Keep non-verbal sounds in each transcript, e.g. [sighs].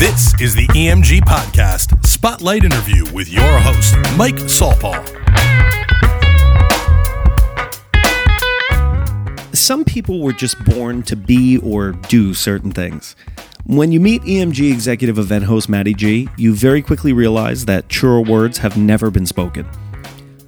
This is the EMG Podcast Spotlight Interview with your host, Mike Saulpaugh. Some people were just born to be or do certain things. When you meet EMG executive event host Matty G, you very quickly realize that truer words have never been spoken.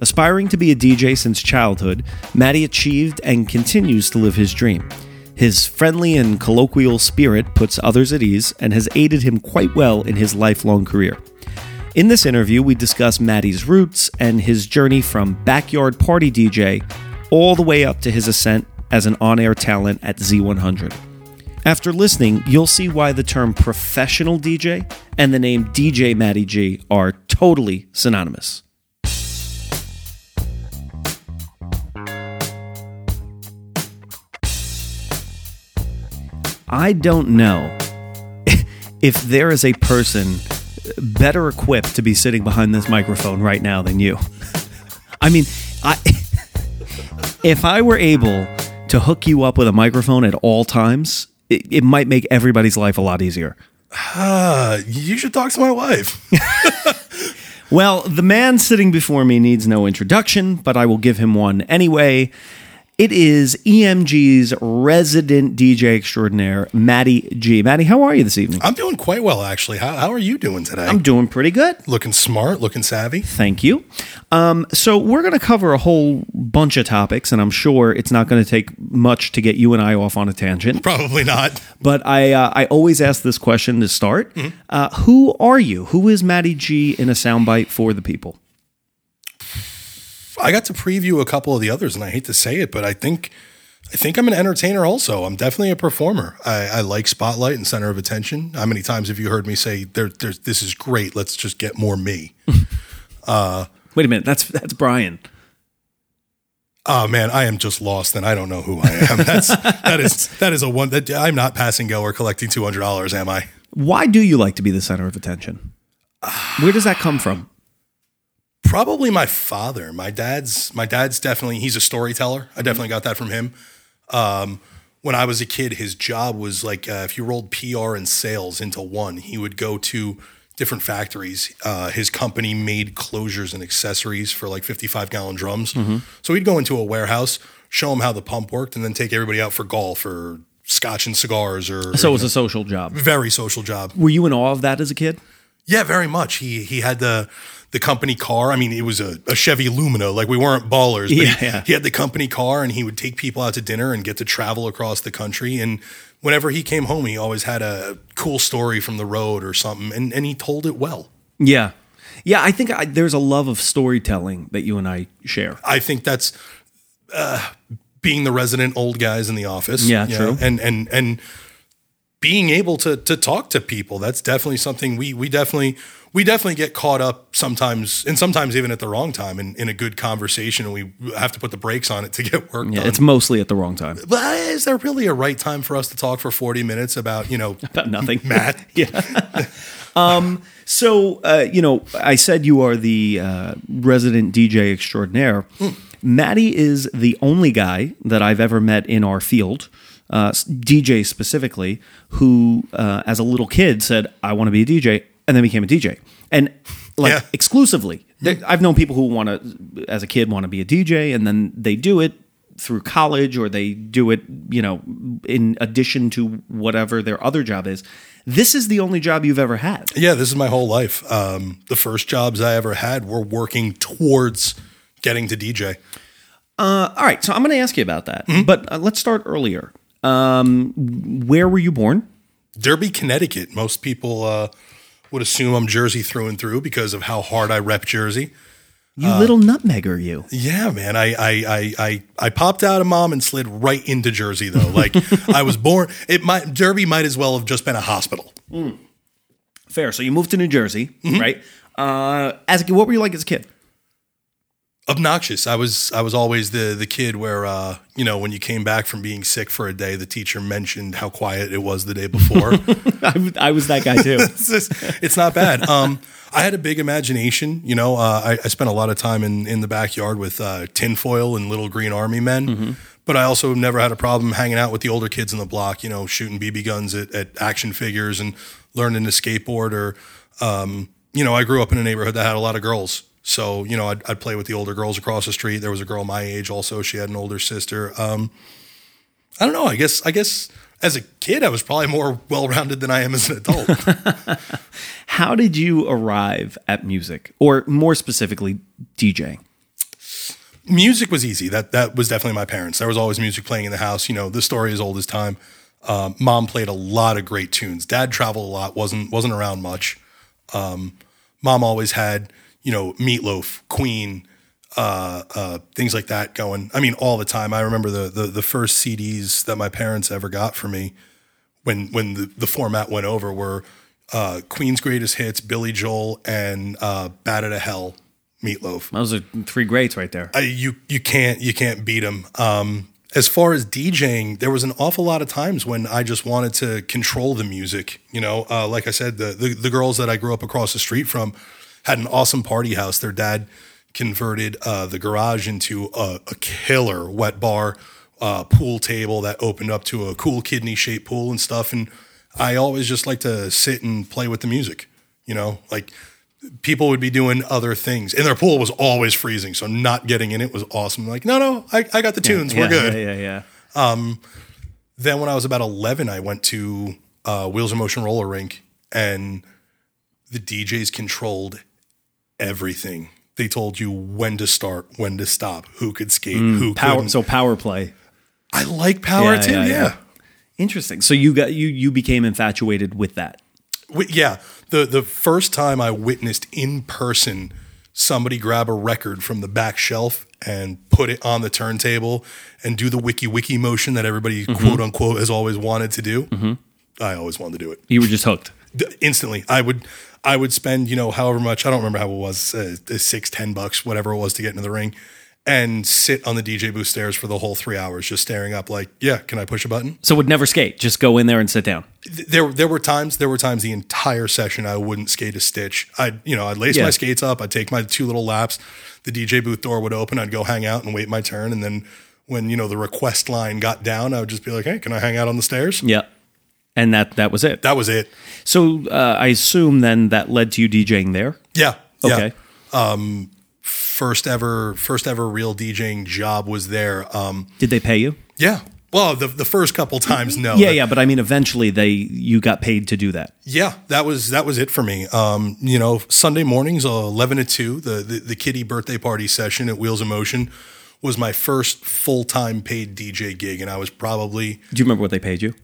Aspiring to be a DJ since childhood, Matty achieved and continues to live his dream. His friendly and colloquial spirit puts others at ease and has aided him quite well in his lifelong career. In this interview, we discuss Matty's roots and his journey from backyard party DJ all the way up to his ascent as an on air talent at Z100. After listening, you'll see why the term professional DJ and the name DJ Matty G are totally synonymous. I don't know [laughs] if there is a person better equipped to be sitting behind this microphone right now than you. [laughs] I mean, I [laughs] if I were able to hook you up with a microphone at all times, it, it might make everybody's life a lot easier. Uh, [sighs] you should talk to my wife. Well, the man sitting before me needs no introduction, but I will give him one anyway. It is EMG's resident DJ extraordinaire, Matty G. Matty, how are you this evening? I'm doing quite well, actually. How, how are you doing today? I'm doing pretty good. looking smart, looking savvy. Thank you. Um, so, we're going to cover a whole bunch of topics, and I'm sure it's not going to take much to get you and I off on a tangent. Probably not. But I, uh, I always ask this question to start uh, Who are you? Who is Matty G in a soundbite for the people? I got to preview a couple of the others, and I hate to say it, but I think I think I'm an entertainer. Also, I'm definitely a performer. I, I like spotlight and center of attention. How many times have you heard me say, there, there's, "This is great. Let's just get more me." [laughs] Uh, Wait a minute, that's that's Brian. Oh man, I am just lost, and I don't know who I am. [laughs] That's that is that is a one that I'm not passing go or collecting two hundred dollars. Am I? Why do you like to be the center of attention? Where does that come from? Probably my father. My dad's my dad's definitely he's a storyteller. I definitely got that from him. Um, when I was a kid, his job was like uh, if you rolled PR and sales into one, he would go to different factories. Uh, his company made closures and accessories for like 55 gallon drums. So he'd go into a warehouse, show them how the pump worked, and then take everybody out for golf or scotch and cigars or So it was a social job. very social job. Were you in awe of that as a kid? Yeah, very much. He he had the the company car. I mean, it was a, a Chevy Lumina. Like we weren't ballers, but Yeah, he, yeah. he had the company car, and he would take people out to dinner and get to travel across the country. And whenever he came home, he always had a cool story from the road or something, and and he told it well. Yeah. Yeah, I think I, there's a love of storytelling that you and I share. I think that's uh, being the resident old guys in the office. Yeah, you true. and and and being able to to talk to people. That's definitely something we we definitely we definitely get caught up sometimes, and sometimes even at the wrong time in, in a good conversation, and we have to put the brakes on it to get work Yeah, done. it's mostly at the wrong time. but is there really a right time for us to talk for forty minutes about you know [laughs] About nothing. [laughs] Matt? [laughs] Yeah. um, so, uh, you know, I said you are the uh, resident DJ extraordinaire. Matty is the only guy that I've ever met in our field, uh, DJ specifically, who, uh, as a little kid, said, I want to be a DJ, and then became a DJ. And like Yeah. exclusively. I've known people who want to, as a kid, want to be a DJ, and then they do it through college or they do it, you know, in addition to whatever their other job is. This is the only job you've ever had. Yeah, this is my whole life. Um, the first jobs I ever had were working towards getting to DJ. Uh, all right, so I'm going to ask you about that, but uh, let's start earlier. Um, where were you born? Derby, Connecticut. Most people uh, would assume I'm Jersey through and through because of how hard I rep Jersey. You little nutmegger, you. Yeah, man. I I I I, I popped out of mom and slid right into Jersey though. Like [laughs] I was born. It might Derby might as well have just been a hospital. Fair. So you moved to New Jersey, right? Uh, as a, what were you like as a kid? Obnoxious. I was I was always the the kid where uh, you know when you came back from being sick for a day, the teacher mentioned how quiet it was the day before. [laughs] I, I was that guy too. [laughs] it's, just- it's not bad. Um, I had a big imagination. You know, uh, I, I spent a lot of time in, in the backyard with uh, tinfoil and little green army men. But I also never had a problem hanging out with the older kids in the block. You know, shooting BB guns at, at action figures and learning to skateboard or, um, you know, I grew up in a neighborhood that had a lot of girls. So, you know, I'd, I'd play with the older girls across the street. There was a girl my age also. She had an older sister. Um, I don't know. I guess, I guess as a kid, I was probably more well rounded than I am as an adult. [laughs] How did you arrive at music, or more specifically, DJing? music was easy. That that was definitely my parents. There was always music playing in the house. You know, the story is old as time. Um, mom played a lot of great tunes. Dad traveled a lot. wasn't wasn't around much. Um, mom always had you know Meatloaf, Queen, uh, uh, things like that going. I mean, all the time. I remember the, the the first CDs that my parents ever got for me when when the, the format went over were uh, Queen's Greatest Hits, Billy Joel, and uh, Bat Out of Hell, Meatloaf. Those are three greats right there. I, you you can't you can't beat them. Um, as far as DJing, there was an awful lot of times when I just wanted to control the music. You know, uh, like I said, the, the the girls that I grew up across the street from had an awesome party house. Their dad converted uh, the garage into a, a killer wet bar uh, pool table that opened up to a cool kidney shaped pool and stuff. And I always just like to sit and play with the music. You know, like people would be doing other things, and their pool was always freezing. So not getting in it was awesome. Like, no, no, I, I got the tunes. We're yeah, good. Yeah, yeah, yeah. Then when I was about 11, I went to uh, Wheels of Motion roller rink, and the DJs controlled everything. They told you when to start, when to stop, who could skate, who Power. couldn't. So power play. I like power Yeah, too. yeah, Yeah, yeah. Interesting. So you got you you became infatuated with that. Wi- yeah. The the first time I witnessed in person somebody grab a record from the back shelf and put it on the turntable and do the wiki wiki motion that everybody Mm-hmm. quote unquote has always wanted to do. I always wanted to do it. You were just hooked. Instantly i would i would spend you know however much i don't remember how it was uh, six ten bucks whatever it was to get into the ring and sit on the dj booth stairs for the whole three hours just staring up like yeah can i push a button So would never skate. Just go in there and sit down. There there were times there were times the entire session i wouldn't skate a stitch i'd you know i'd lace Yeah. my skates up i'd take my two little laps the dj booth door would open i'd go hang out and wait my turn and then when you know the request line got down i would just be like hey can i hang out on the stairs Yeah. And that that was it. that was it So uh, I assume then that led to you DJing there. yeah yeah. Okay. first ever first ever real DJing job was there. Um, Did they pay you? yeah. Well, the the first couple times, no. Yeah, yeah, but I mean, eventually they you got paid to do that. yeah. That was that was it for me. Um, you know, Sunday mornings, eleven to two, the, the the kiddie birthday party session at Wheels of Motion was my first full time paid DJ gig, and I was probably Do you remember what they paid you?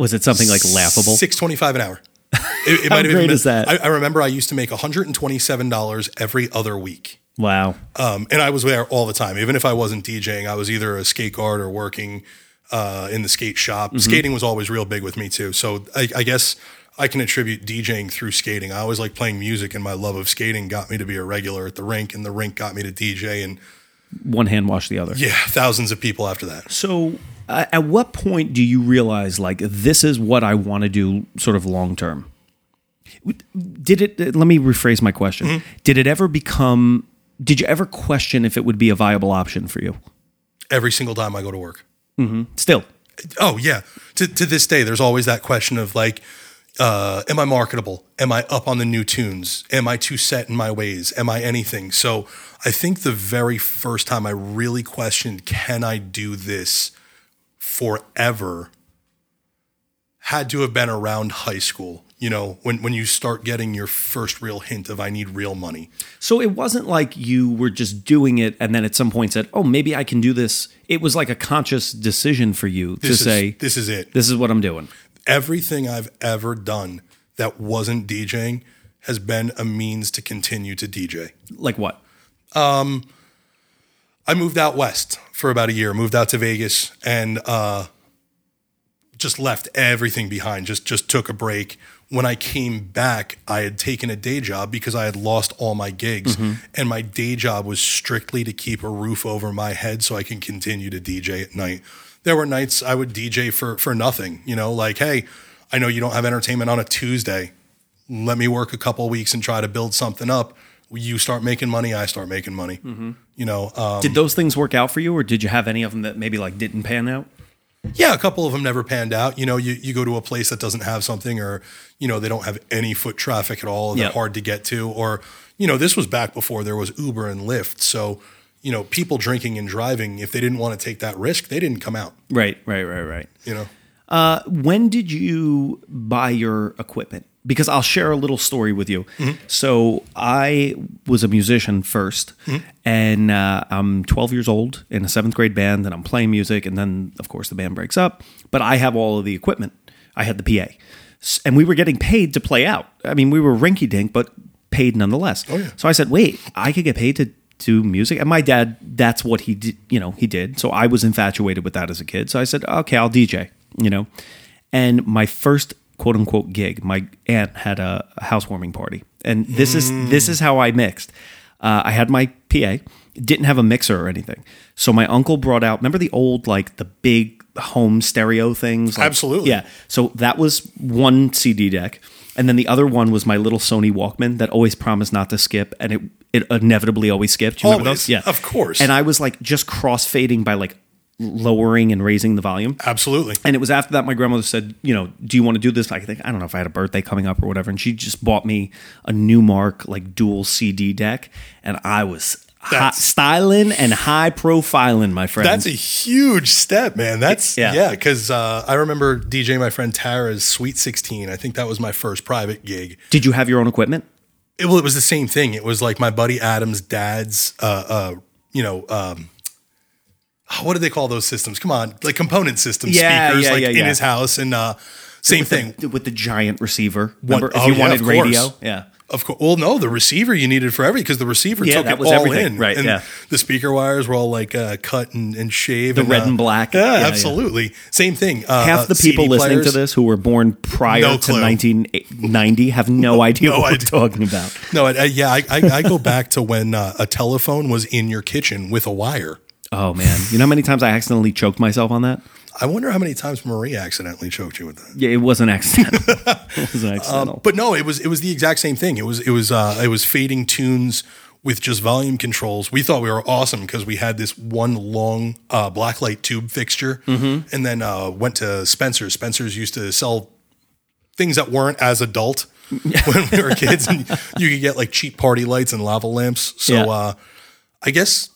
Was it something like laughable? six twenty five an hour. [laughs] It, it How might have great been, is that? I, I remember I used to make one hundred and twenty seven dollars every other week. Wow. Um, and I was there all the time. Even if I wasn't DJing, I was either a skate guard or working uh, in the skate shop. Skating was always real big with me too. So I, I guess I can attribute DJing through skating. I always like playing music, and my love of skating got me to be a regular at the rink, and the rink got me to DJ, and One hand wash the other. yeah, thousands of people after that. So, uh, at what point do you realize like this is what I want to do, sort of long term? Did it? uh, Let me rephrase my question. Mm-hmm. Did it ever become? Did you ever question if it would be a viable option for you? Every single time I go to work. Mm-hmm. Still, Oh yeah. To to this day, there's always that question of like, uh, am I marketable? Am I up on the new tunes? Am I too set in my ways? Am I anything? So I think the very first time I really questioned, can I do this forever? Had to have been around high school. You know, when when you start getting your first real hint of I need real money. so it wasn't like you were just doing it and then at some point said, "Oh, maybe I can do this." It was like a conscious decision for you to is, say, this is it. "This is what I'm doing." everything I've ever done that wasn't DJing has been a means to continue to DJ. Like what? Um, I moved out west for about a year, moved out to Vegas and uh, just left everything behind, just just took a break. When I came back, I had taken a day job because I had lost all my gigs. And my day job was strictly to keep a roof over my head so I can continue to DJ at night. There were nights I would DJ for for nothing, you know, like, hey, I know you don't have entertainment on a Tuesday. Let me work a couple of weeks and try to build something up. You start making money, I start making money. You know, um, Did those things work out for you, or did you have any of them that maybe like didn't pan out? Yeah, a couple of them never panned out. You know, you, you go to a place that doesn't have something, or you know they don't have any foot traffic at all. They're Yep. hard to get to, or you know this was back before there was Uber and Lyft. So you know, people drinking and driving, if they didn't want to take that risk, they didn't come out. Right, right, right, right. You know, Uh, when did you buy your equipment? Because I'll share a little story with you. So I was a musician 1st and uh, I'm 12 years old in a seventh grade band, and I'm playing music, and then of course the band breaks up. But I have all of the equipment. I had the PA, and we were getting paid to play out. I mean, we were rinky dink, but paid nonetheless. yeah. So I said, "Wait, I could get paid to." do music and my dad that's what he did you know he did so i was infatuated with that as a kid so i said okay i'll dj you know and my first quote unquote gig. My aunt had a, housewarming party. And this is this is how i mixed. Uh, i had my pa didn't have a mixer or anything. So my uncle brought out remember the old like the big home stereo things? Like- Absolutely. yeah. So that was one cd deck. And then the other one was my little sony walkman that always promised not to skip and it it inevitably always skipped. You remember Always. those? Yeah. Of course. and i was like just cross fading by like lowering and raising the volume absolutely. and it was after that my grandmother said, you know, do you want to do this? I think I don't know if I had a birthday coming up or whatever, and she just bought me a Numark like dual CD deck, and I was hot, styling and high profiling, my friend. That's a huge step, man. That's Yeah. yeah, because uh, I remember DJ my friend Tara's Sweet 16. I think that was my first private gig. Did you have your own equipment? It, well, it was the same thing. It was like my buddy Adam's dad's, uh, uh, you know, um, [sighs] what do they call those systems? Come on, like component system Yeah, speakers, yeah, like yeah, in yeah. his house, and uh, same thing. with the giant receiver. Remember, oh, if you wanted radio, yeah. Of course. Well, no, the receiver you needed for everything because the receiver Yeah, took that it was all everything. in. Right, And yeah. The speaker wires were all like uh, cut and, and shaved. The and, red uh, and black. Yeah, Yeah, yeah. absolutely. Same thing. Uh, Half the people CD listening to this who were born prior No to 1990 have [laughs] no idea No what idea. we're talking about. No, I, I, yeah, I, I, I go back to when uh, a telephone was in your kitchen with a wire. Oh man, you know how many times I accidentally choked myself on that? I wonder how many times Marie accidentally choked you with that. Yeah, it was an accident. [laughs] it was accidental. But no, it was it was the exact same thing. It was it was uh, it was fading tunes with just volume controls. We thought we were awesome because we had this one long uh, blacklight tube fixture, Mm-hmm. and then uh, went to Spencer's. Spencer's used to sell things that weren't as adult [laughs] when we were kids, and you could get like cheap party lights and lava lamps. So Yeah. uh, I guess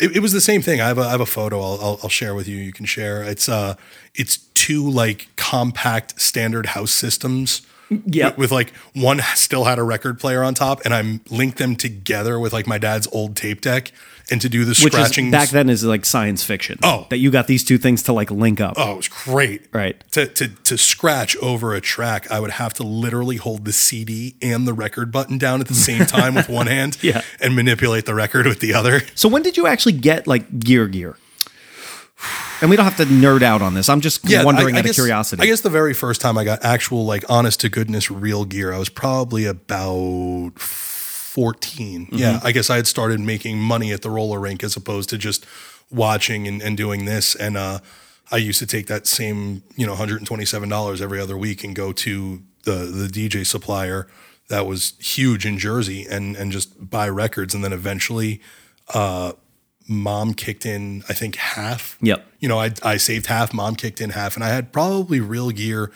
it, it was the same thing. I have a, I have a photo I'll, I'll, I'll share with you. You can share. It's uh, it's two like compact standard house systems. Yep. With, with like one still had a record player on top, and I linked them together with like my dad's old tape deck, and to do the Which is scratching. back then is like science fiction. Oh. that you got these two things to like link up. Oh, it was great. Right. To, to to scratch over a track, I would have to literally hold the CD and the record button down at the same [laughs] time with one hand Yeah. and manipulate the record with the other. So when did you actually get like gear gear? And we don't have to nerd out on this. I'm just wondering I- I out guess- of curiosity. I guess the very first time I got actual, like, honest to goodness, real gear, I was probably about 14. Mm-hmm. Yeah. I guess I had started making money at the roller rink as opposed to just watching and, and doing this. And uh, I used to take that same, you know, $127 every other week and go to the, the DJ supplier that was huge in Jersey and, and just buy records. And then eventually, uh, mom kicked in, I think, half Yep. you know, I, I saved half, mom kicked in half, and I had probably real gear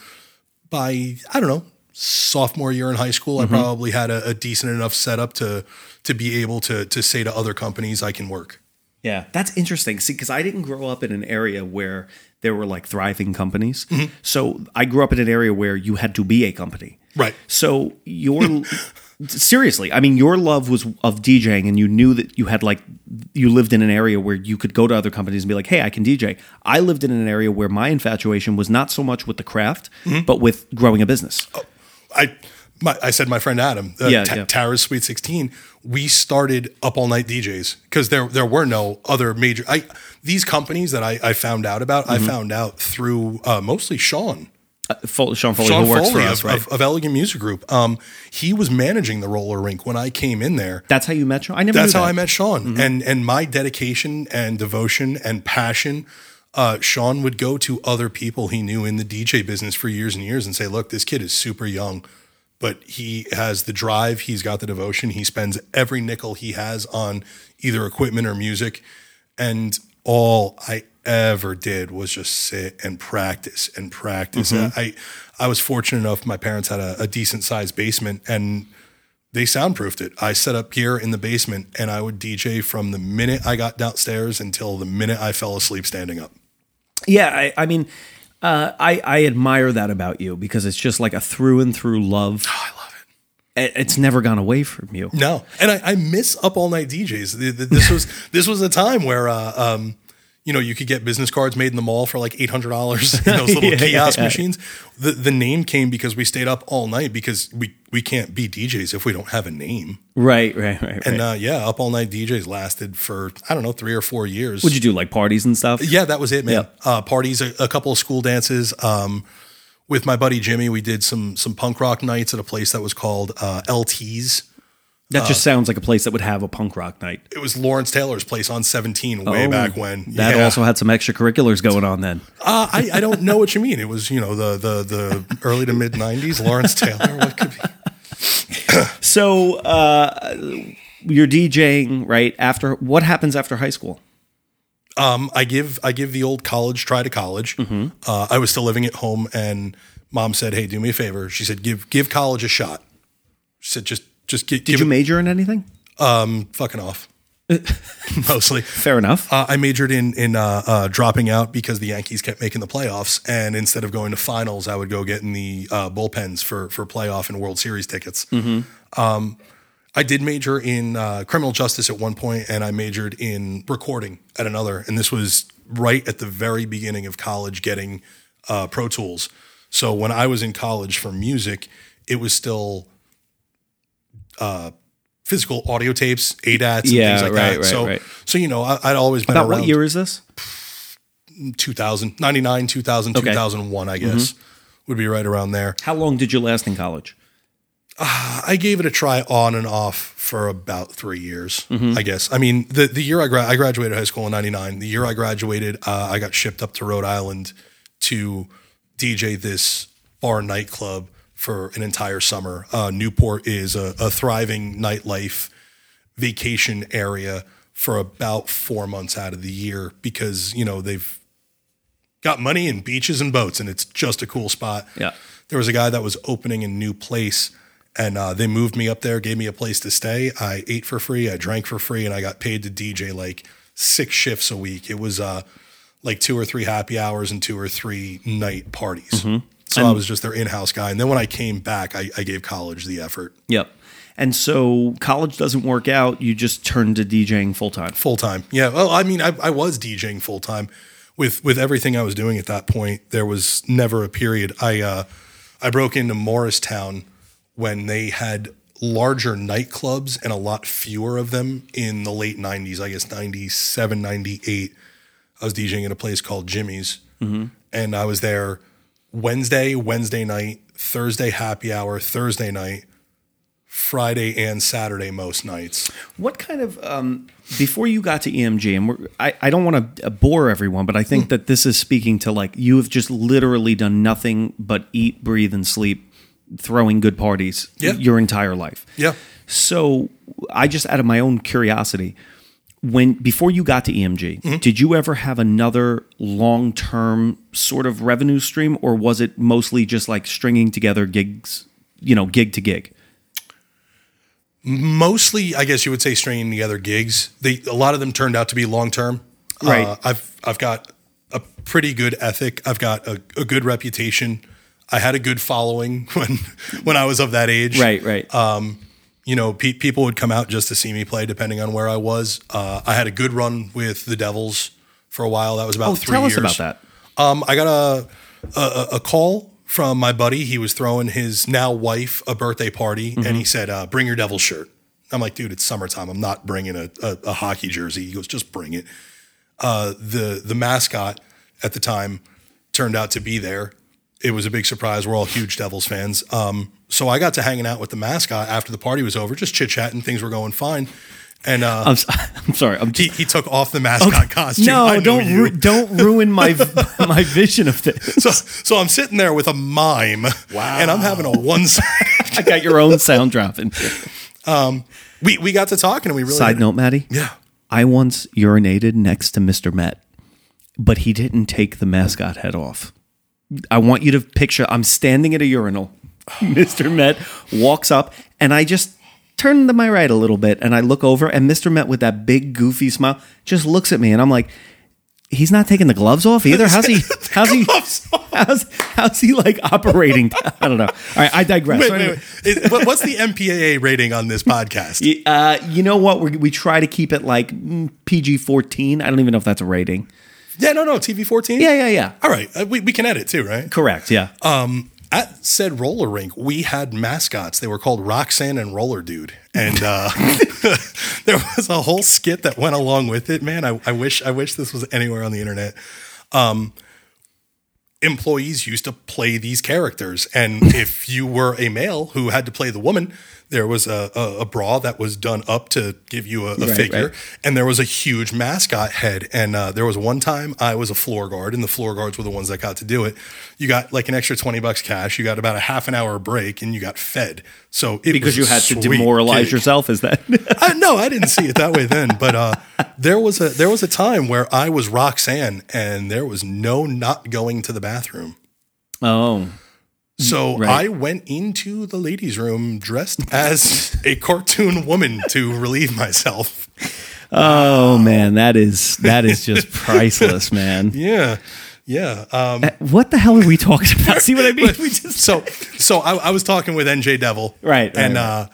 by, I don't know, sophomore year in high school. I probably had a, a decent enough setup to to be able to to say to other companies I can work. Yeah, that's interesting. See, because I didn't grow up in an area where there were like thriving companies. Mm-hmm. So I grew up in an area where you had to be a company. Right. So your [laughs] seriously, I mean, your love was of DJing, and you knew that you had like you lived in an area where you could go to other companies and be like, "Hey, I can DJ." I lived in an area where my infatuation was not so much with the craft, Mm-hmm. but with growing a business. I my, I said my friend Adam, uh, Yeah, Ta- yeah. Tara's Sweet 16, we started up all night DJs because there there were no other major I these companies that I, I found out about, Mm-hmm. I found out through uh, mostly Sean. Uh, Fol- Sean Foley, Sean who works Foley for us, of, right? of, of Elegant Music Group. Um, he was managing the roller rink when I came in there. that's how you met Sean. I never. That's how that. I met Sean. Mm-hmm. And and my dedication and devotion and passion, uh, Sean would go to other people he knew in the DJ business for years and years and say, look, this kid is super young, but he has the drive, he's got the devotion, he spends every nickel he has on either equipment or music. And all I ever did was just sit and practice and practice. I I was fortunate enough. My parents had a, a decent sized basement and they soundproofed it. I set up gear in the basement and I would DJ from the minute I got downstairs until the minute I fell asleep standing up. Yeah, I, I mean, uh, I I admire that about you because it's just like a through and through love. Oh, I love It- it. It's never gone away from you. No, and I, I miss up all night DJs. This was this was a time where uh, um, you know you could get business cards made in the mall for like eight hundred dollars [laughs] in those little [laughs] Yeah, kiosk yeah. machines. The the name came because we stayed up all night because we we can't be DJs if we don't have a name. Right, right, right. And right. uh, yeah, up all night DJs lasted for I don't know three or four years. What'd you do, like parties and stuff? Yeah, that was it, man. Yeah. Uh, parties, a, a couple of school dances. Um, with my buddy Jimmy, we did some some punk rock nights at a place that was called uh, LT's. That just sounds like a place that would have a punk rock night. It was Lawrence Taylor's place on 17 way Oh, back when. That Yeah. also had some extracurriculars going on then. Uh, I, I don't know what you mean. It was, you know, the the the early to mid 90s, Lawrence Taylor. What could be? [coughs] So uh, you're DJing right after. What happens after high school? Um, I give I give the old college try to college. Mm-hmm. Uh, I was still living at home, and mom said, "Hey, do me a favor." She said, "Give give college a shot." She said, "Just just gi- Did you it major in anything? fucking off." [laughs] Mostly. Fair enough. Uh, I majored in in uh, uh, dropping out because the Yankees kept making the playoffs, and instead of going to finals, I would go get in the uh, bullpens for for playoff and World Series tickets. Um, I did major in uh, criminal justice at one point, and I majored in recording at another. And this was right at the very beginning of college, getting uh, Pro Tools. So when I was in college for music, it was still uh, physical audio tapes, ADATs, and Yeah, things like right, that. right, so, right. so you know, I, I'd always been About around what year is this? 2000, 99, 2000, Okay. 2001, I guess, would be right around there. How long did you last in college? I gave it a try on and off for about three years, I guess. I mean, the, the year I, gra- I graduated high school in 99, the year I graduated, uh, I got shipped up to Rhode Island to DJ this bar nightclub for an entire summer. Uh, Newport is a, a thriving nightlife vacation area for about four months out of the year because, you know, they've got money and beaches and boats and it's just a cool spot. Yeah. There was a guy that was opening a new place and uh, they moved me up there, gave me a place to stay. I ate for free, I drank for free, and I got paid to DJ like six shifts a week. It was uh, like two or three happy hours and two or three night parties. So I was just their in house guy. And then when I came back, I, I gave college the effort Yep. And so college doesn't work out. You just turn to DJing full time. full time. Yeah. Well, I mean, I, I was DJing full time with with everything I was doing at that point. There was never a period. I uh, I broke into Morristown when they had larger nightclubs and a lot fewer of them in the late 90s, I guess 97, 98. I was DJing at a place called Jimmy's and I was there Wednesday, Wednesday night, Thursday happy hour, Thursday night, Friday and Saturday most nights. What kind of um, before you got to EMG, and we're, I, I don't want to bore everyone, but I think that this is speaking to like you have just literally done nothing but eat, breathe, and sleep, throwing good parties Yeah. your entire life. Yeah. So I just out of my own curiosity, when before you got to EMG, Mm-hmm. did you ever have another long term sort of revenue stream, or was it mostly just like stringing together gigs, you know, gig to gig? mostly i guess you would say stringing together gigs they a lot of them turned out to be long term Right. uh, i've i've got a pretty good ethic i've got a, a good reputation i had a good following [laughs] when when i was of that age Right, right. You know pe- people would come out just to see me play depending on where i was uh, i had a good run with the devils for a while that was about oh, three tell years us about that. um, I got a, a a call from my buddy. He was throwing his now wife a birthday party, and he said, uh, "Bring your devil shirt." I'm like, "Dude, it's summertime. I'm not bringing a, a, a hockey jersey." He goes, "Just bring it." Uh, the the mascot at the time turned out to be there. It was a big surprise. We're all huge Devils fans. Um, so I got to hanging out with the mascot after the party was over, just chit chatting. Things were going fine, and uh, I'm, s- [laughs] I'm sorry. I'm he, he took off the mascot costume. I no, don't ru- don't ruin my [laughs] [laughs] my vision of this. So, so I'm sitting there with a mime, wow. and I'm having a one side. I got your own sound dropping. we we got to talking, and we really Side note, Matty. Yeah, I once urinated next to Mr. Met, but he didn't take the mascot head off. I want you to picture I'm standing at a urinal. [laughs] Mr. Met walks up, and I just turn to my right a little bit, and I look over, and Mr. Met with that big goofy smile just looks at me, and I'm like, he's not taking the gloves off either. How's he? [laughs] How's he? How's how's he like operating? [laughs] I don't know. All right, I digress. Wait, wait, wait. It- what- what's the MPAA rating on this podcast? Uh, you know what? we we try to keep it like PG fourteen. I don't even know if that's a rating. Yeah, no, no, TV 14? Yeah, yeah, yeah. All right. Uh, we, we can edit too, right? Correct. Yeah. Um, at said roller rink, we had mascots. They were called Roxanne and Roller Dude. And uh, [laughs] there was a whole skit that went along with it. Man, I, I wish I wish this was anywhere on the internet. Um, employees used to play these characters. And if you were a male who had to play the woman, there was a, a, a bra that was done up to give you a, a Right, figure. right. And there was a huge mascot head. And uh, there was one time I was a floor guard, and the floor guards were the ones that got to do it. You got like an extra 20 bucks cash. You got about a half an hour break, and you got fed. So it because was you had to demoralize gig. yourself. Is that? [laughs] I, no, I didn't see it that way then. But uh, there was a there was a time where I was Roxanne, and there was no not going to the bathroom. oh, So Right. I went into the ladies' room dressed as a cartoon woman to relieve myself. oh man, that is that is just [laughs] priceless, man. Yeah, yeah. Um, What the hell are we talking about? [laughs] See what I mean? We just so so I, I was talking with NJ Devil, Right, right, and right. uh,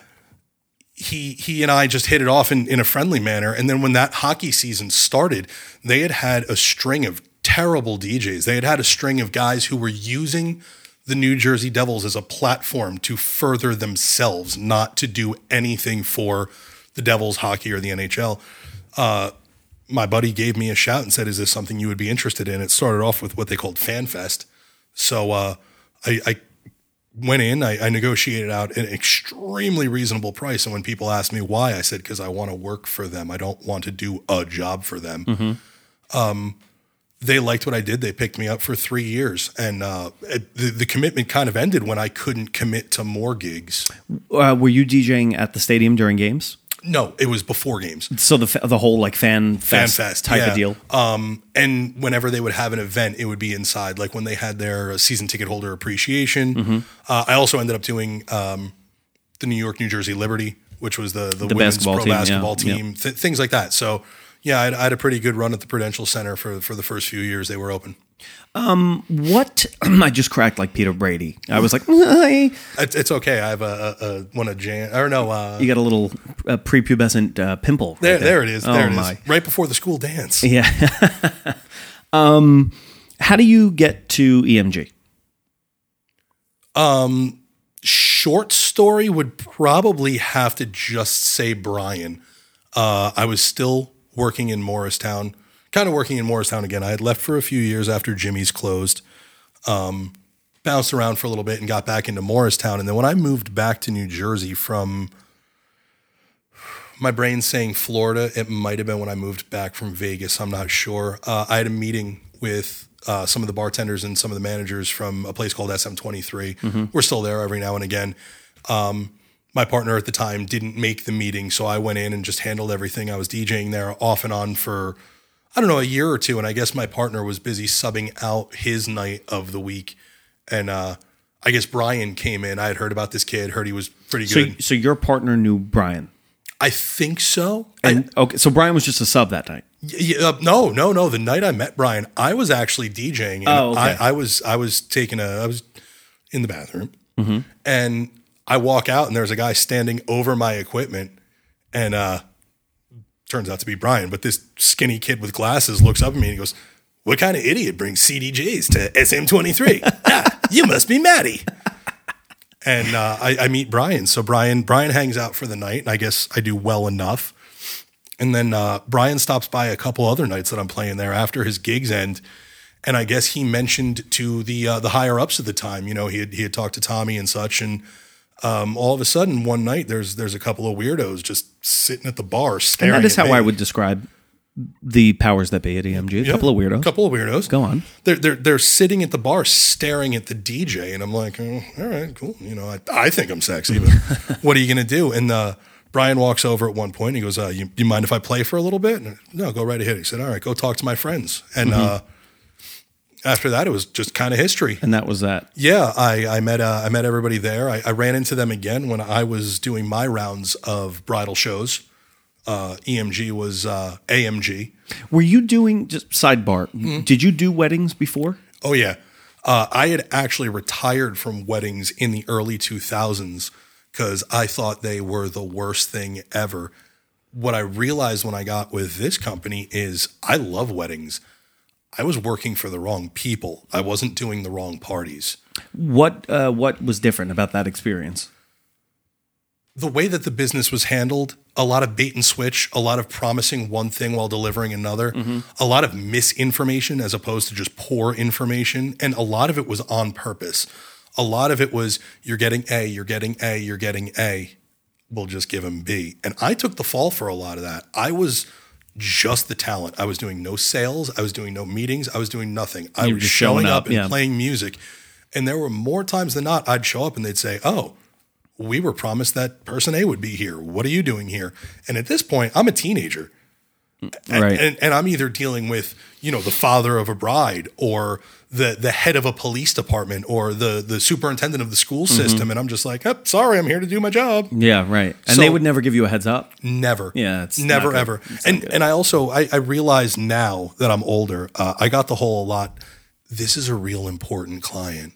he he and I just hit it off in, in a friendly manner. And then when that hockey season started, they had had a string of terrible DJs. They had had a string of guys who were using the New Jersey Devils as a platform to further themselves, not to do anything for the Devils hockey or the NHL. Uh, my buddy gave me a shout and said, "Is this something you would be interested in?" It started off with what they called Fan Fest. So uh, I, I went in, I, I negotiated out an extremely reasonable price. And when people asked me why, I said, because I want to work for them. I don't want to do a job for them. Um, they liked what I did. They picked me up for three years. And uh, it- the, the commitment kind of ended when I couldn't commit to more gigs. uh, were you DJing at the stadium during games? No, it was before games. So the the whole like fan Fan fest, fest type yeah. of deal. Um, and whenever they would have an event, it would be inside. Like when they had their uh, season ticket holder appreciation. Mm-hmm. Uh, I also ended up doing um, the New York, New Jersey Liberty, which was the the, women's basketball pro team, basketball yeah. team, th- things like that. So yeah, I had, I had a pretty good run at the Prudential Center for for the first few years they were open. What [clears throat] I just cracked like Peter Brady. I was like, "Hi." It's, it's okay. I have a, a, a one of Jan or no. Uh, you got a little uh, prepubescent uh, pimple. right there, there it is. Oh There it is. my. Right before the school dance. [laughs] Yeah. um, how do you get to EMG? short story would probably have to just say Brian. Uh, I was still working in Morristown, kind of working in Morristown again. I had left for a few years after Jimmy's closed, um, bounced around for a little bit and got back into Morristown. And then when I moved back to New Jersey from my brain's saying Florida, it might have been when I moved back from Vegas. I'm not sure. Uh, I had a meeting with uh, some of the bartenders and some of the managers from a place called SM23. We're still there every now and again. Um, my partner at the time didn't make the meeting, so I went in and just handled everything. I was DJing there off and on for I don't know a year or two, and I guess my partner was busy subbing out his night of the week, and uh, I guess Brian came in. I had heard about this kid, heard he was pretty good. so your partner knew Brian, I think so. I, and okay, so Brian was just a sub that night. Yeah, uh, no, no, no. The night I met Brian, I was actually DJing. And Oh, okay. I, I was I was taking a I was in the bathroom, Mm-hmm. and I walk out and there's a guy standing over my equipment, and uh, turns out to be Brian. But this skinny kid with glasses looks up at me and he goes, "What kind of idiot brings CDJs to SM23? [laughs] ah, you must be Matty." And uh, I, I meet Brian. So Brian Brian hangs out for the night, and I guess I do well enough. And then uh, Brian stops by a couple other nights that I'm playing there after his gigs end. And I guess he mentioned to the uh, the higher ups at the time, you know, he had, he had talked to Tommy and such. And um, all of a sudden, one night, there's there's a couple of weirdos just sitting at the bar And staring. that is how me. I would describe the powers that be at EMG. A couple of weirdos. A couple of weirdos. Go on. They're, they're, they're sitting at the bar staring at the DJ. And I'm like, oh, all right, cool. You know, I, I think I'm sexy, but [laughs] what are you going to do? And uh, Brian walks over at one point and he goes, uh, you, you mind if I play for a little bit? And, no, go right ahead. He said, all right, go talk to my friends. And uh, after that, it was just kind of history. And that was that. Yeah, I, I met uh, I met everybody there. I, I ran into them again when I was doing my rounds of bridal shows. Uh, EMG was uh, AMG. Were you doing just sidebar? Did you do weddings before? Oh yeah, uh, I had actually retired from weddings in the early 2000s because I thought they were the worst thing ever. What I realized when I got with this company is I love weddings. I was working for the wrong people. I wasn't doing the wrong parties. What uh, what was different about that experience? the way that the business was handled, a lot of bait and switch, a lot of promising one thing while delivering another, a lot of misinformation as opposed to just poor information. And a lot of it was on purpose. A lot of it was you're getting A, you're getting A, you're getting A. We'll just give them B. And I took the fall for a lot of that. I was just the talent. I was doing no sales. I was doing no meetings. I was doing nothing. I You were was showing showing up, up, and yeah. playing music. And there were more times than not, I'd show up and they'd say, Oh, we were promised that person A would be here. What are you doing here? And at this point, I'm a teenager. And, Right. and, and I'm either dealing with, you know, the father of a bride or the the head of a police department or the the superintendent of the school Mm-hmm. system. And I'm just like, oh, sorry, I'm here to do my job. Yeah, right. And So- they would never give you a heads up. Never. Yeah, it's never ever. And and I also I, I realize now that I'm older, uh, I got the whole a lot. This is a real important client,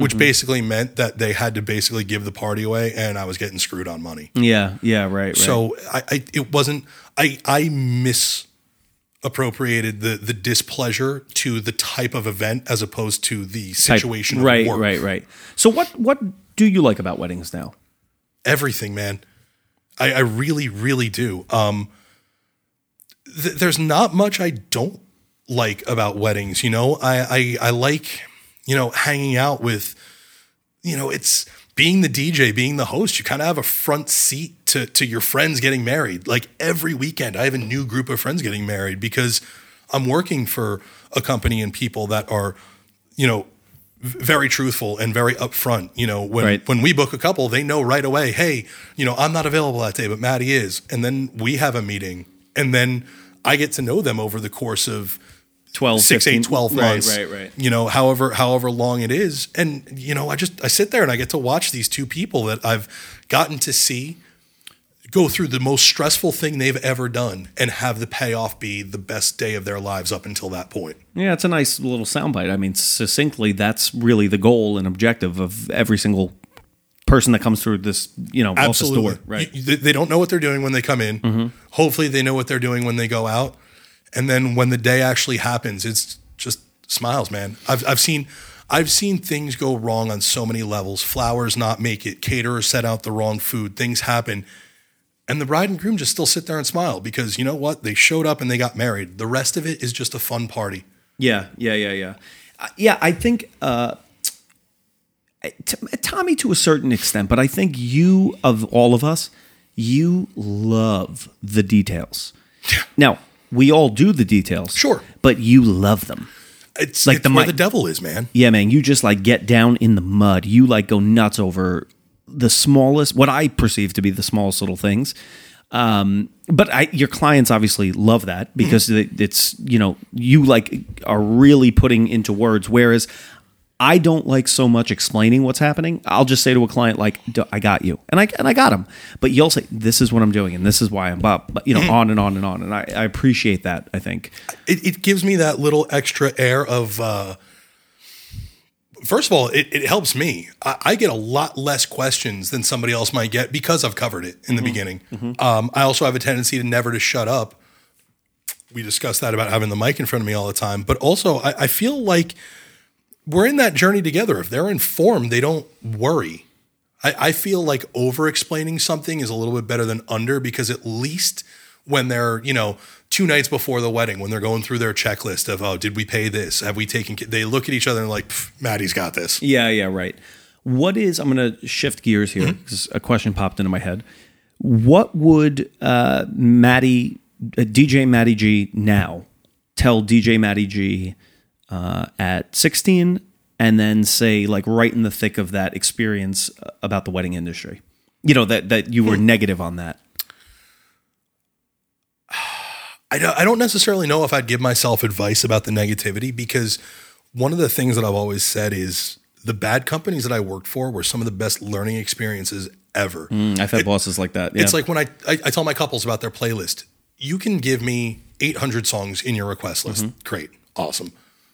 which Mm-hmm. basically meant that they had to basically give the party away, and I was getting screwed on money. Yeah, yeah, right, right. So I, I it wasn't I I misappropriated the the displeasure to the type of event as opposed to the Type- situation of right, right, right. So what what do you like about weddings now? everything, man. I, I really, really do. Um, th- there's not much I don't like about weddings. You know, I, I I like you know hanging out with you know it's being the DJ, being the host. You kind of have a front seat to to your friends getting married. Like every weekend, I have a new group of friends getting married because I'm working for a company and people that are you know very truthful and very upfront. You know, when Right. when we book a couple, they know right away, hey, you know, I'm not available that day, but Matty is. And then we have a meeting. And then I get to know them over the course of 12, six, 15 eight, 12 right, months. Right, right, You know, however, however long it is. And, you know, I just I sit there and I get to watch these two people that I've gotten to see go through the most stressful thing they've ever done and have the payoff be the best day of their lives up until that point. Yeah, it's a nice little soundbite. I mean, succinctly, that's really the goal and objective of every single person that comes through this, you know, office Absolutely. door. Right. You- they- they don't know what they're doing when they come in. Mm-hmm. Hopefully, they know what they're doing when they go out. And then when the day actually happens, it's just smiles, man. I've, I've seen. I've seen things go wrong on so many levels. Flowers not make it. Caterers set out the wrong food. Things happen. And the bride and groom just still sit there and smile because you know what? They showed up and they got married. The rest of it is just a fun party. Yeah, yeah, yeah, yeah. Uh, yeah, I think uh, t- Tommy to a certain extent, but I think you, of all of us, you love the details. Now, we all do the details. Sure. But you love them. It's Like like the where the devil is, man. Yeah, man, you just like get down in the mud. You like go nuts over the smallest, what I perceive to be the smallest little things. Um, but I, your clients obviously love that because it, it's you know you like are really putting into words. Whereas I don't like so much explaining what's happening. I'll just say to a client like, "D- "I got you," and I and I got him. But you'll say, "This is what I'm doing, and this is why I'm up." But you know, on and on and on. And I, I appreciate that. I think. it, it gives me that little extra air of uh first of all it, it helps me I, I get a lot less questions than somebody else might get because i've covered it in the beginning um, i also have a tendency to never to shut up we discussed that about having the mic in front of me all the time but also I, I feel like we're in that journey together if they're informed they don't worry I, I feel like over explaining something is a little bit better than under because at least when they're, you know, two nights before the wedding, when they're going through their checklist of, oh, did we pay this? Have we taken, they look at each other and like, "Pff, Matty's got this. Yeah, yeah, right. What is, I'm going to shift gears here because a question popped into my head. What would uh, Matty, uh, DJ Matty G now tell DJ Matty G uh, at 16 and then say, like, right in the thick of that experience uh, about the wedding industry? You know that that you were negative on that. [sighs] I don't, I don't necessarily know if I'd give myself advice about the negativity because one of the things that I've always said is the bad companies that I worked for were some of the best learning experiences ever. I've had bosses like that. Yeah. It's like when I, I I tell my couples about their playlist. You can give me 800 songs in your request list. Great, awesome.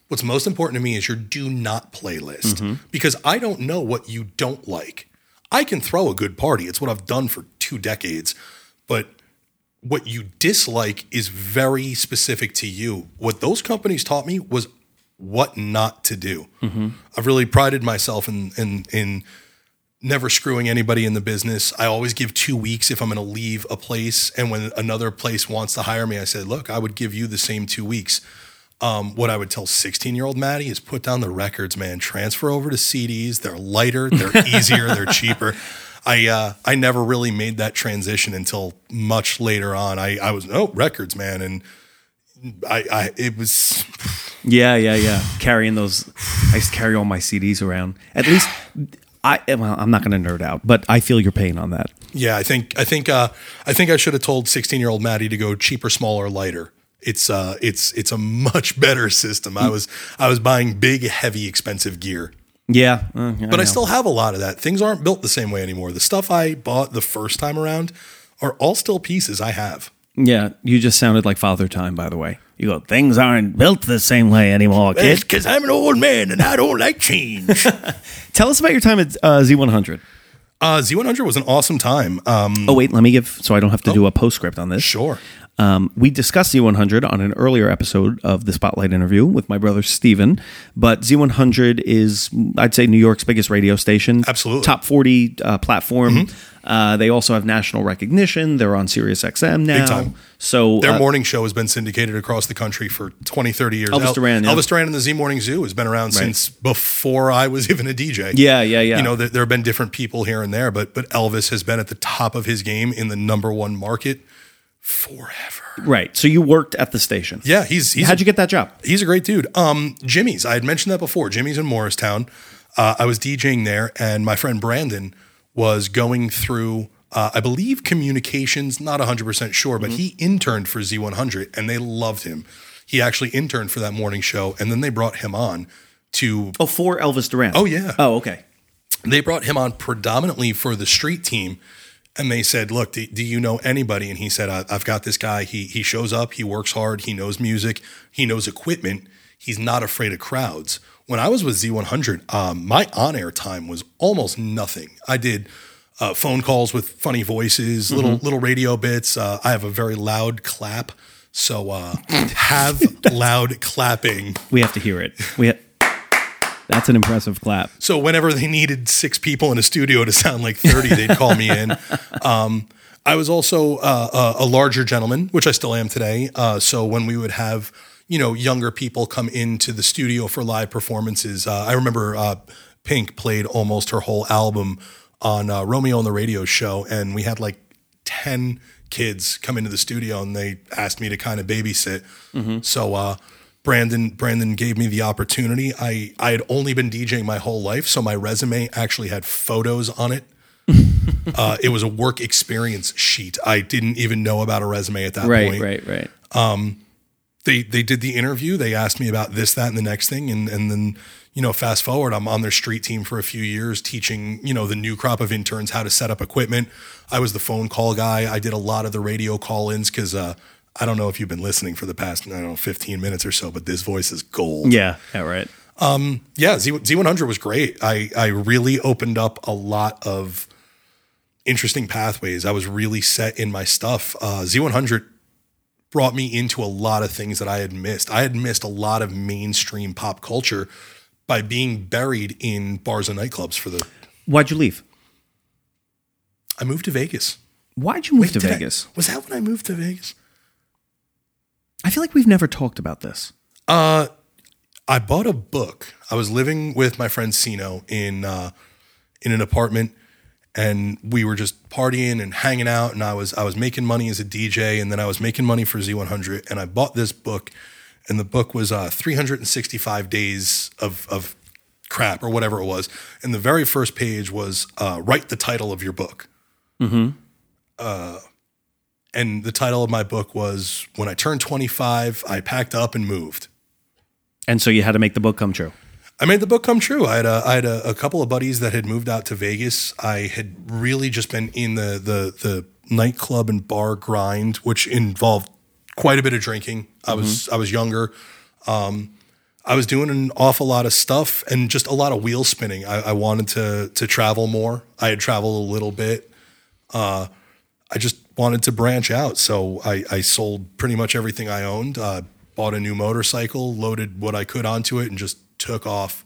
What's most important to me is your do not playlist mm-hmm. because I don't know what you don't like. I can throw a good party. It's what I've done for two decades, but what you dislike is very specific to you. What those companies taught me was what not to do. Mm-hmm. I've really prided myself in in in never screwing anybody in the business. I always give two weeks if I'm going to leave a place. And when another place wants to hire me, I said, look, I would give you the same two weeks. Um, what I would tell 16 year old Matty is put down the records, man. Transfer over to CDs. They're lighter, they're [laughs] easier, they're cheaper. I uh, I never really made that transition until much later on. I I was oh records, man, and I I it was [sighs] Yeah, yeah, yeah. Carrying those, I used to carry all my CDs around. At [sighs] least, I well, I'm not going to nerd out, but I feel your pain on that. Yeah, I think I think uh, I think I should have told 16 year old Matty to go cheaper, smaller, lighter. It's uh, it's it's a much better system. I was I was buying big, heavy, expensive gear, Yeah, uh, but I still have a lot of that. Things aren't built the same way anymore. The stuff I bought the first time around are all still pieces I have. yeah. You just sounded like Father Time, by the way. You go, things aren't built the same way anymore, kid. because I'm an old man and I don't like change. [laughs] Tell us about your time at uh, Z100. uh, Z100 was an awesome time. Um, Oh wait, let me give so I don't have to do a postscript on this. sure. Um, we discussed Z100 on an earlier episode of the Spotlight interview with my brother Steven, but Z100 is, I'd say, New York's biggest radio station. Absolutely. Top 40 uh, platform. Uh, they also have national recognition. They're on Sirius XM now. time. So Their uh, morning show has been syndicated across the country for 20, 30 years. Elvis Duran, yeah. Elvis Duran and the Z Morning Zoo has been around since before I was [laughs] even a DJ. Yeah, yeah, yeah. You know, there, there have been different people here and there, but but Elvis has been at the top of his game in the number one market forever. right. So you worked at the station. Yeah, he's he's How'd you get that job? He's a great dude. Um, Jimmy's. I had mentioned that before. Jimmy's in Morristown. Uh, I was DJing there, and my friend Brandon was going through, uh, I believe, communications. Not 100% sure, but he interned for Z100, and they loved him. He actually interned for that morning show, and then they brought him on to. Oh, for Elvis Duran. Oh, yeah. Oh, okay. They brought him on predominantly for the street team. And they said, "Look, do, do you know anybody?" And he said, I, "I've got this guy. He he shows up. He works hard. He knows music. He knows equipment. He's not afraid of crowds." When I was with Z100, um, my on-air time was almost nothing. I did uh, phone calls with funny voices, little little radio bits. Uh, I have a very loud clap, so uh, [laughs] have loud clapping. We have to hear it. We ha- That's an impressive clap. So whenever they needed six people in a studio to sound like 30, they'd call me in. [laughs] Um, I was also uh, a, a larger gentleman, which I still am today. Uh, so when we would have, you know, younger people come into the studio for live performances, uh, I remember uh, Pink played almost her whole album on uh, Romeo on the Radio show, and we had like 10 kids come into the studio and they asked me to kind of babysit. So uh, Brandon Brandon gave me the opportunity. I I had only been DJing my whole life, so my resume actually had photos on it. [laughs] uh, it was a work experience sheet. I didn't even know about a resume at that point. Right, point. right, right. They they did the interview. They asked me about this, that, and the next thing, and and then you know, fast forward, I'm on their street team for a few years, teaching you know the new crop of interns how to set up equipment. I was the phone call guy. I did a lot of the radio call-ins because. Uh, I don't know if you've been listening for the past, I don't know, 15 minutes or so, but this voice is gold. Yeah, yeah, right. Yeah, Z Z100 was great. I I really opened up a lot of interesting pathways. I was really set in my stuff. Uh, Z100 brought me into a lot of things that I had missed. I had missed a lot of mainstream pop culture by being buried in bars and nightclubs for the. Why'd you leave? I moved to Vegas. Why'd you move to Did I- Vegas? was that when I moved to Vegas? I feel like we've never talked about this. Uh, I bought a book. I was living with my friend Sino in uh, in an apartment, and we were just partying and hanging out. And I was I was making money as a DJ, and then I was making money for Z100. And I bought this book, and the book was uh, 365 days of of crap or whatever it was. And the very first page was uh, write the title of your book. Uh, and the title of my book was When I Turned 25, I Packed Up and Moved. And so you had to make the book come true. I made the book come true. I had a, I had a, a couple of buddies that had moved out to Vegas. I had really just been in the the the nightclub and bar grind, which involved quite a bit of drinking. I was I was younger. Um, I was doing an awful lot of stuff and just a lot of wheel spinning. I, I wanted to to travel more. I had traveled a little bit. Uh, I just wanted to branch out, so I, I sold pretty much everything I owned. Uh, bought a new motorcycle, loaded what I could onto it, and just took off.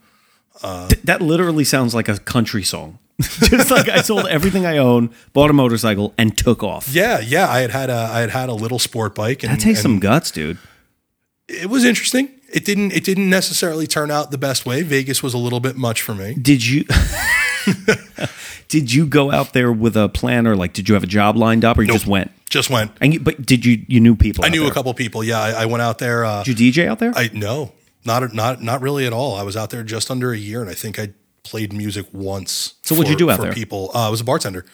Th- that literally sounds like a country song. [laughs] Just like I sold everything I own, bought a motorcycle, and took off. Yeah, yeah. I had had a I had had a little sport bike, and, That takes some guts, dude. it was interesting. It didn't it didn't necessarily turn out the best way. Vegas was a little bit much for me. Did you [laughs] did you go out there with a plan, or like did you have a job lined up, or you Nope. just went? Just went. And you, but did you you knew people? I knew there? a couple people. Yeah, I, I went out there. Uh, Did you DJ out there? I no, not not not really at all. I was out there just under a year, and I think I played music once. So what'd you do out for there? People, uh, I was a bartender.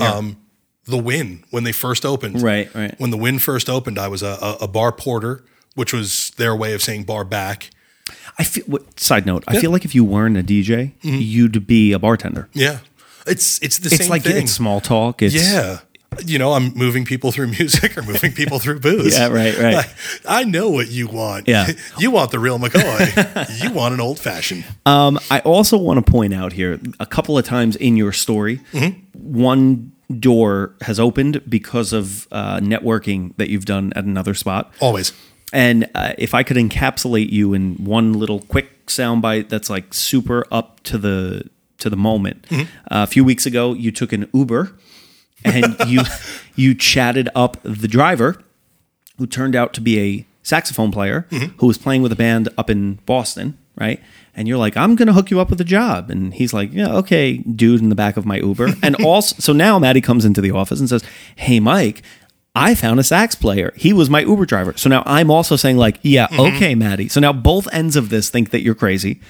Um, the Wynn when they first opened. Right, right. When the Wynn first opened, I was a, a, a bar porter, which was their way of saying bar back. I feel. What, side note: I feel like if you weren't a DJ, you'd be a bartender. Yeah, it's it's the It's same like thing. it's small talk. It's, Yeah. You know, I'm moving people through [laughs] music or moving people through booze. Yeah, right, right. I, I know what you want. Yeah. [laughs] You want the real McCoy. [laughs] you want an old fashioned. Um, I also want to point out here a couple of times in your story, one door has opened because of uh, networking that you've done at another spot. Always. And uh, if I could encapsulate you in one little quick soundbite that's like super up to the to the moment. Uh, a few weeks ago, you took an Uber and [laughs] you you chatted up the driver, who turned out to be a saxophone player who was playing with a band up in Boston, right? And you're like, I'm gonna hook you up with a job, and he's like, Yeah, okay, dude, in the back of my Uber. [laughs] And also, so now Matty comes into the office and says, Hey, Mike. I found a sax player. He was my Uber driver. So now I'm also saying, like, yeah, okay, Matty. So now both ends of this think that you're crazy.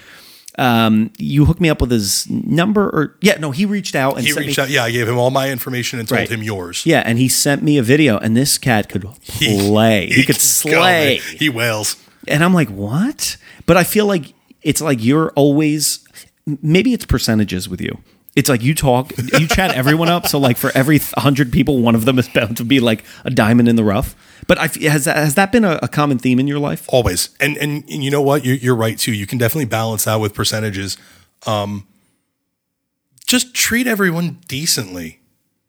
Um, you hooked me up with his number, or yeah, no, he reached out and He sent reached me, out. Yeah, I gave him all my information and told Right. him yours. Yeah, and he sent me a video, and this cat could play. He, could [laughs] slay. go. He wails. And I'm like, what? But I feel like it's like you're always maybe it's percentages with you. It's like you talk, you chat everyone up. So like for every hundred people, one of them is bound to be like a diamond in the rough. But I, has that, has that been a, a common theme in your life? Always. And, and and you know what? You're, you're right too. You can definitely balance that with percentages. Um, just treat everyone decently.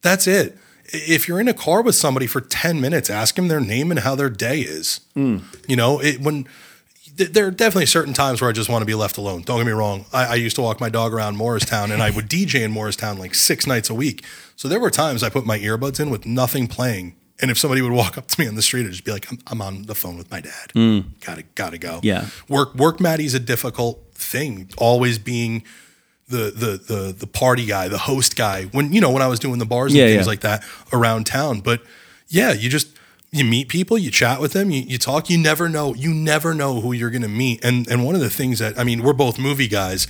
That's it. If you're in a car with somebody for 10 minutes, ask them their name and how their day is. You know, it, when there are definitely certain times where I just want to be left alone. Don't get me wrong. I, I used to walk my dog around Morristown and I would DJ in Morristown like six nights a week. So there were times I put my earbuds in with nothing playing. And if somebody would walk up to me on the street, I'd just be like, I'm, I'm on the phone with my dad. Mm. Gotta, gotta go. Yeah. Work, work Matty's a difficult thing. Always being the the the the party guy, the host guy. When you know when I was doing the bars and Yeah, things yeah. like that around town. But yeah, you just you meet people, you chat with them, you, you talk. You never know. You never know who you're going to meet. And and one of the things that I mean, we're both movie guys.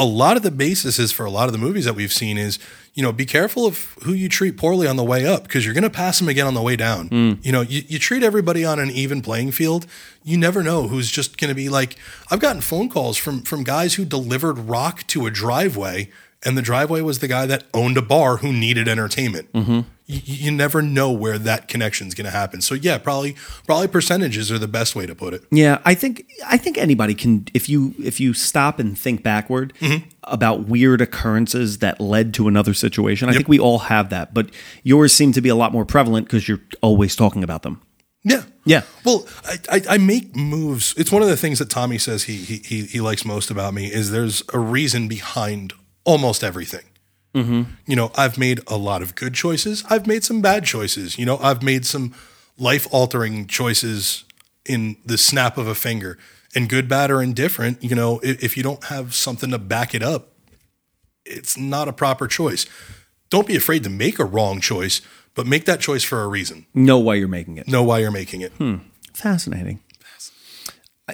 A lot of the basis is for a lot of the movies that we've seen is you know be careful of who you treat poorly on the way up because you're going to pass them again on the way down. Hmm. You know you, you treat everybody on an even playing field. You never know who's just going to be like. I've gotten phone calls from from guys who delivered rock to a driveway and the driveway was the guy that owned a bar who needed entertainment. Mm-hmm. You, you never know where that connection's going to happen. So yeah, probably probably percentages are the best way to put it. Yeah, I think I think anybody can if you if you stop and think backward mm-hmm. about weird occurrences that led to another situation. I think we all have that, but yours seem to be a lot more prevalent because you're always talking about them. Yeah, Yeah. Well, I, I, I make moves. It's one of the things that Tommy says he he he, he likes most about me is there's a reason behind almost everything. Mm-hmm. You know, I've made a lot of good choices. I've made some bad choices. You know, I've made some life altering choices in the snap of a finger. And good, bad, or indifferent, you know, if, if you don't have something to back it up, it's not a proper choice. Don't be afraid to make a wrong choice, but make that choice for a reason. Know why you're making it. Know why you're making it. Hmm. Fascinating.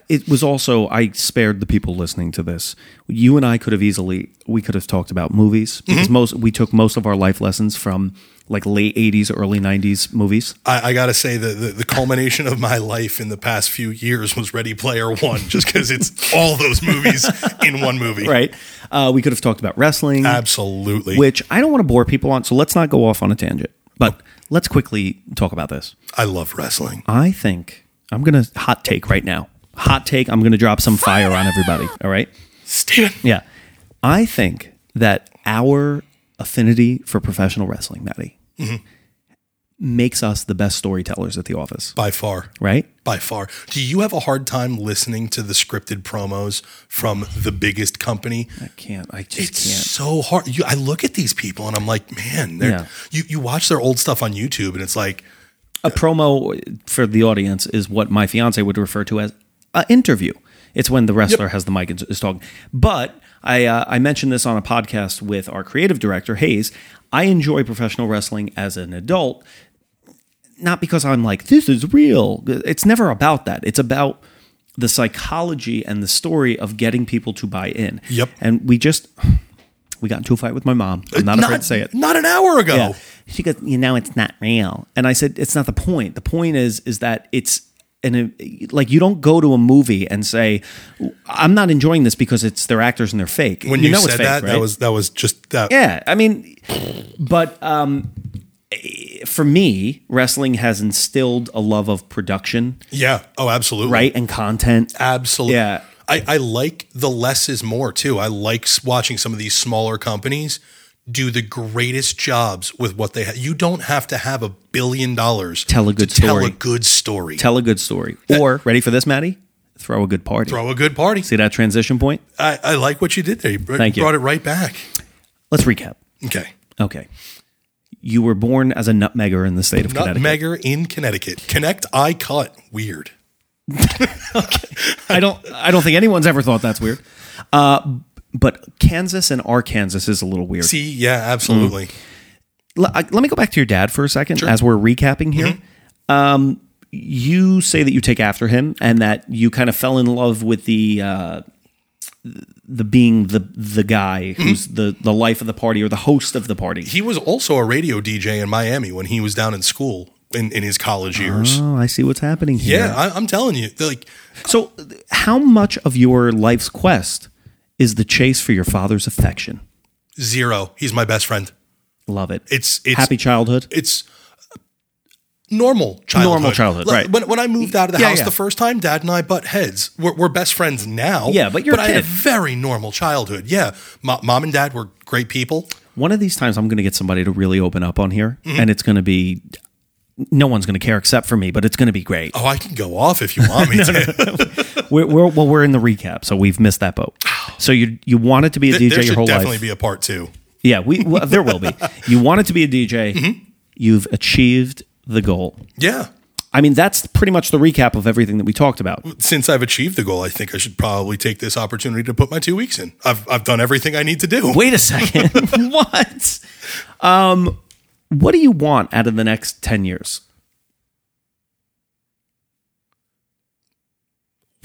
It was also I spared the people listening to this. You and I could have easily we could have talked about movies because most we took most of our life lessons from like late '80s, early '90s movies. I, I got to say that the, the culmination of my life in the past few years was Ready Player One, [laughs] just because it's all those movies [laughs] in one movie. Right? Uh, we could have talked about wrestling, Absolutely. which I don't want to bore people on. So let's not go off on a tangent, but let's quickly talk about this. I love wrestling. I think I'm gonna hot take right now. Hot take. I'm gonna drop some fire on everybody. All right. Steven. Yeah. I think that our affinity for professional wrestling, Matty, mm-hmm. makes us the best storytellers at the office, By far. right? By far. Do you have a hard time listening to the scripted promos from the biggest company? I can't. I just It's can't. so hard. You, I look at these people and I'm like, man, they're, Yeah. you, you watch their old stuff on YouTube and it's like, A promo for the audience is what my fiance would refer to as an interview. It's when the wrestler has the mic and is talking. But I, uh, I mentioned this on a podcast with our creative director, Hayes. I enjoy professional wrestling as an adult, not because I'm like, this is real. It's never about that. It's about the psychology and the story of getting people to buy in. Yep. And we just, we got into a fight with my mom. I'm not, afraid to say it. Not an hour ago. Yeah. She goes, you know, it's not real. And I said, it's not the point. The point is, is that it's an like you don't go to a movie and say, I'm not enjoying this because it's their actors and they're fake. When you, know said it's fake, that, right? that was that was just that. yeah. I mean, but um, for me, wrestling has instilled a love of production, Yeah. Oh, absolutely. right, and content. Absolutely. Yeah. I, I like the less is more too. I like watching some of these smaller companies do the greatest jobs with what they have. You don't have to have a billion dollars Tell a good to tell story. a good story. Tell a good story, or ready for this, Matty? Throw a good party. Throw a good party. See that transition point? I, I like what you did there. You Thank you. brought it right back. Let's recap. Okay. Okay. You were born as a nutmegger in the state of Connecticut. Nutmegger in Connecticut. Connect, I cut. Weird. [laughs] I don't. I don't think anyone's ever thought that's weird. Uh, but Kansas and Arkansas is a little weird. See, yeah, absolutely. L- I- let me go back to your dad for a second as we're recapping here. Um, you say that you take after him and that you kind of fell in love with the uh, the being the the guy who's the the life of the party or the host of the party. He was also a radio DJ in Miami when he was down in school in, in his college years. Oh, I see what's happening here. yeah, I, I'm telling you, like So, how much of your life's quest is the chase for your father's affection? zero. He's my best friend. Love it. It's it's Happy childhood. it's normal childhood. Normal childhood, Like, right. When, when I moved out of the Yeah, house yeah. the first time, Dad and I butt heads. We're, we're best friends now. Yeah, but you're a I had a very normal childhood. Yeah, Mo- mom and dad were great people. One of these times, I'm going to get somebody to really open up on here, Mm-hmm. and it's going to be no one's going to care except for me, but it's going to be great. Oh, I can go off if you want me [laughs] to. We're, we're well, we're in the recap, so we've missed that boat. So you you wanted to be a there DJ your whole definitely life, Definitely be a part two. yeah. We well, there will be. [laughs] You wanted to be a DJ. Mm-hmm. You've achieved the goal. Yeah. I mean, that's pretty much the recap of everything that we talked about. Since I've achieved the goal, I think I should probably take this opportunity to put my two weeks in. I've I've done everything I need to do. Wait a second. [laughs] what? Um, what do you want out of the next ten years?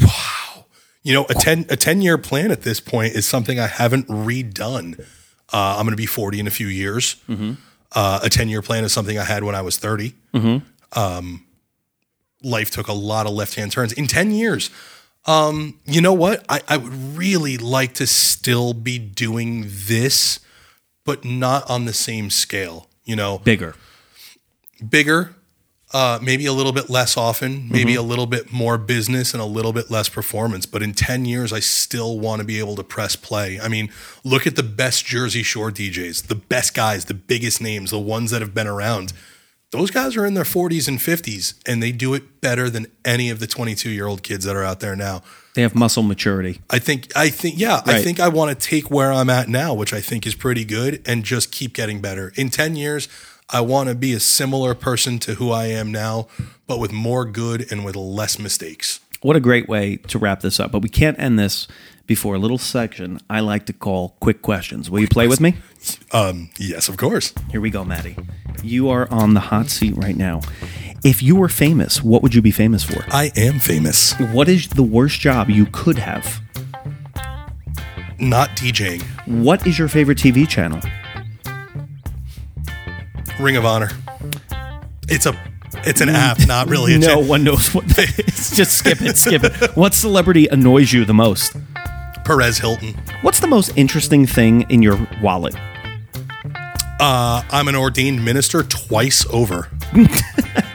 Wow. You know, a ten a ten year plan at this point is something I haven't redone. Uh, I'm going to be 40 in a few years. Uh, a 10 year plan is something I had when I was 30. Um, life took a lot of left hand turns in 10 years. Um, you know what? I, I would really like to still be doing this, but not on the same scale. You know, Bigger. bigger, uh, maybe a little bit less often, maybe a little bit more business and a little bit less performance. But in 10 years, I still want to be able to press play. I mean, look at the best Jersey Shore DJs, the best guys, the biggest names, the ones that have been around. Those guys are in their 40s and 50s, and they do it better than any of the 22 year old kids that are out there now. They have muscle maturity. I think, I think, yeah, I think I want to take where I'm at now, which I think is pretty good, and just keep getting better. In 10 years, I want to be a similar person to who I am now, but with more good and with less mistakes. What a great way to wrap this up. But we can't end this before a little section I like to call quick questions. Will you play with me? Um, yes, of course. Here we go, Matty. You are on the hot seat right now. If you were famous, what would you be famous for? I am famous. What is the worst job you could have? Not DJing. What is your favorite TV channel? Ring of Honor. It's a it's an app, not really a [laughs] No channel. one knows what that [laughs] is. Just skip it, skip it. What celebrity annoys you the most? Perez Hilton. What's the most interesting thing in your wallet? Uh, I'm an ordained minister twice over. [laughs]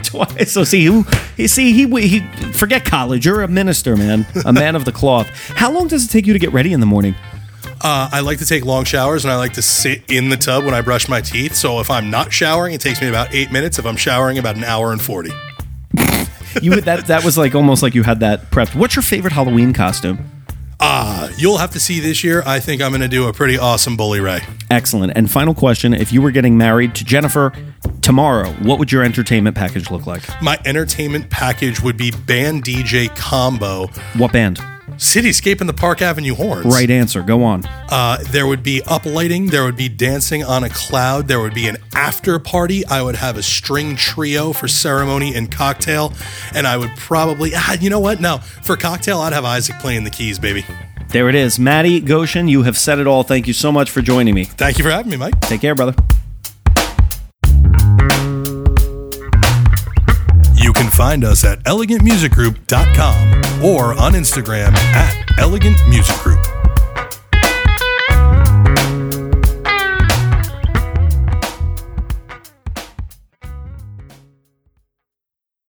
Twice. So see he see he he forget college. You're a minister, man, a [laughs] man of the cloth. How long does it take you to get ready in the morning? Uh, I like to take long showers and I like to sit in the tub when I brush my teeth. So if I'm not showering, it takes me about eight minutes. If I'm showering, about an hour and 40. [laughs] You that that was like almost like you had that prepped. What's your favorite Halloween costume? Uh, you'll have to see this year. I think I'm going to do a pretty awesome Bully Ray. Excellent. And final question: If you were getting married to Jennifer tomorrow, what would your entertainment package look like? My entertainment package would be band DJ combo, What band? Cityscape in the Park Avenue Horns. Right answer. Go on. Uh, there would be uplighting. There would be dancing on a cloud. There would be an after party. I would have a string trio for ceremony and cocktail. And I would probably, ah, you know what? No, for cocktail, I'd have Isaac playing the keys, baby. There it is. Matty Goshen, you have said it all. Thank you so much for joining me. Thank you for having me, Mike. Take care, brother. Find us at elegantmusicgroup.com or on Instagram at elegantmusicgroup.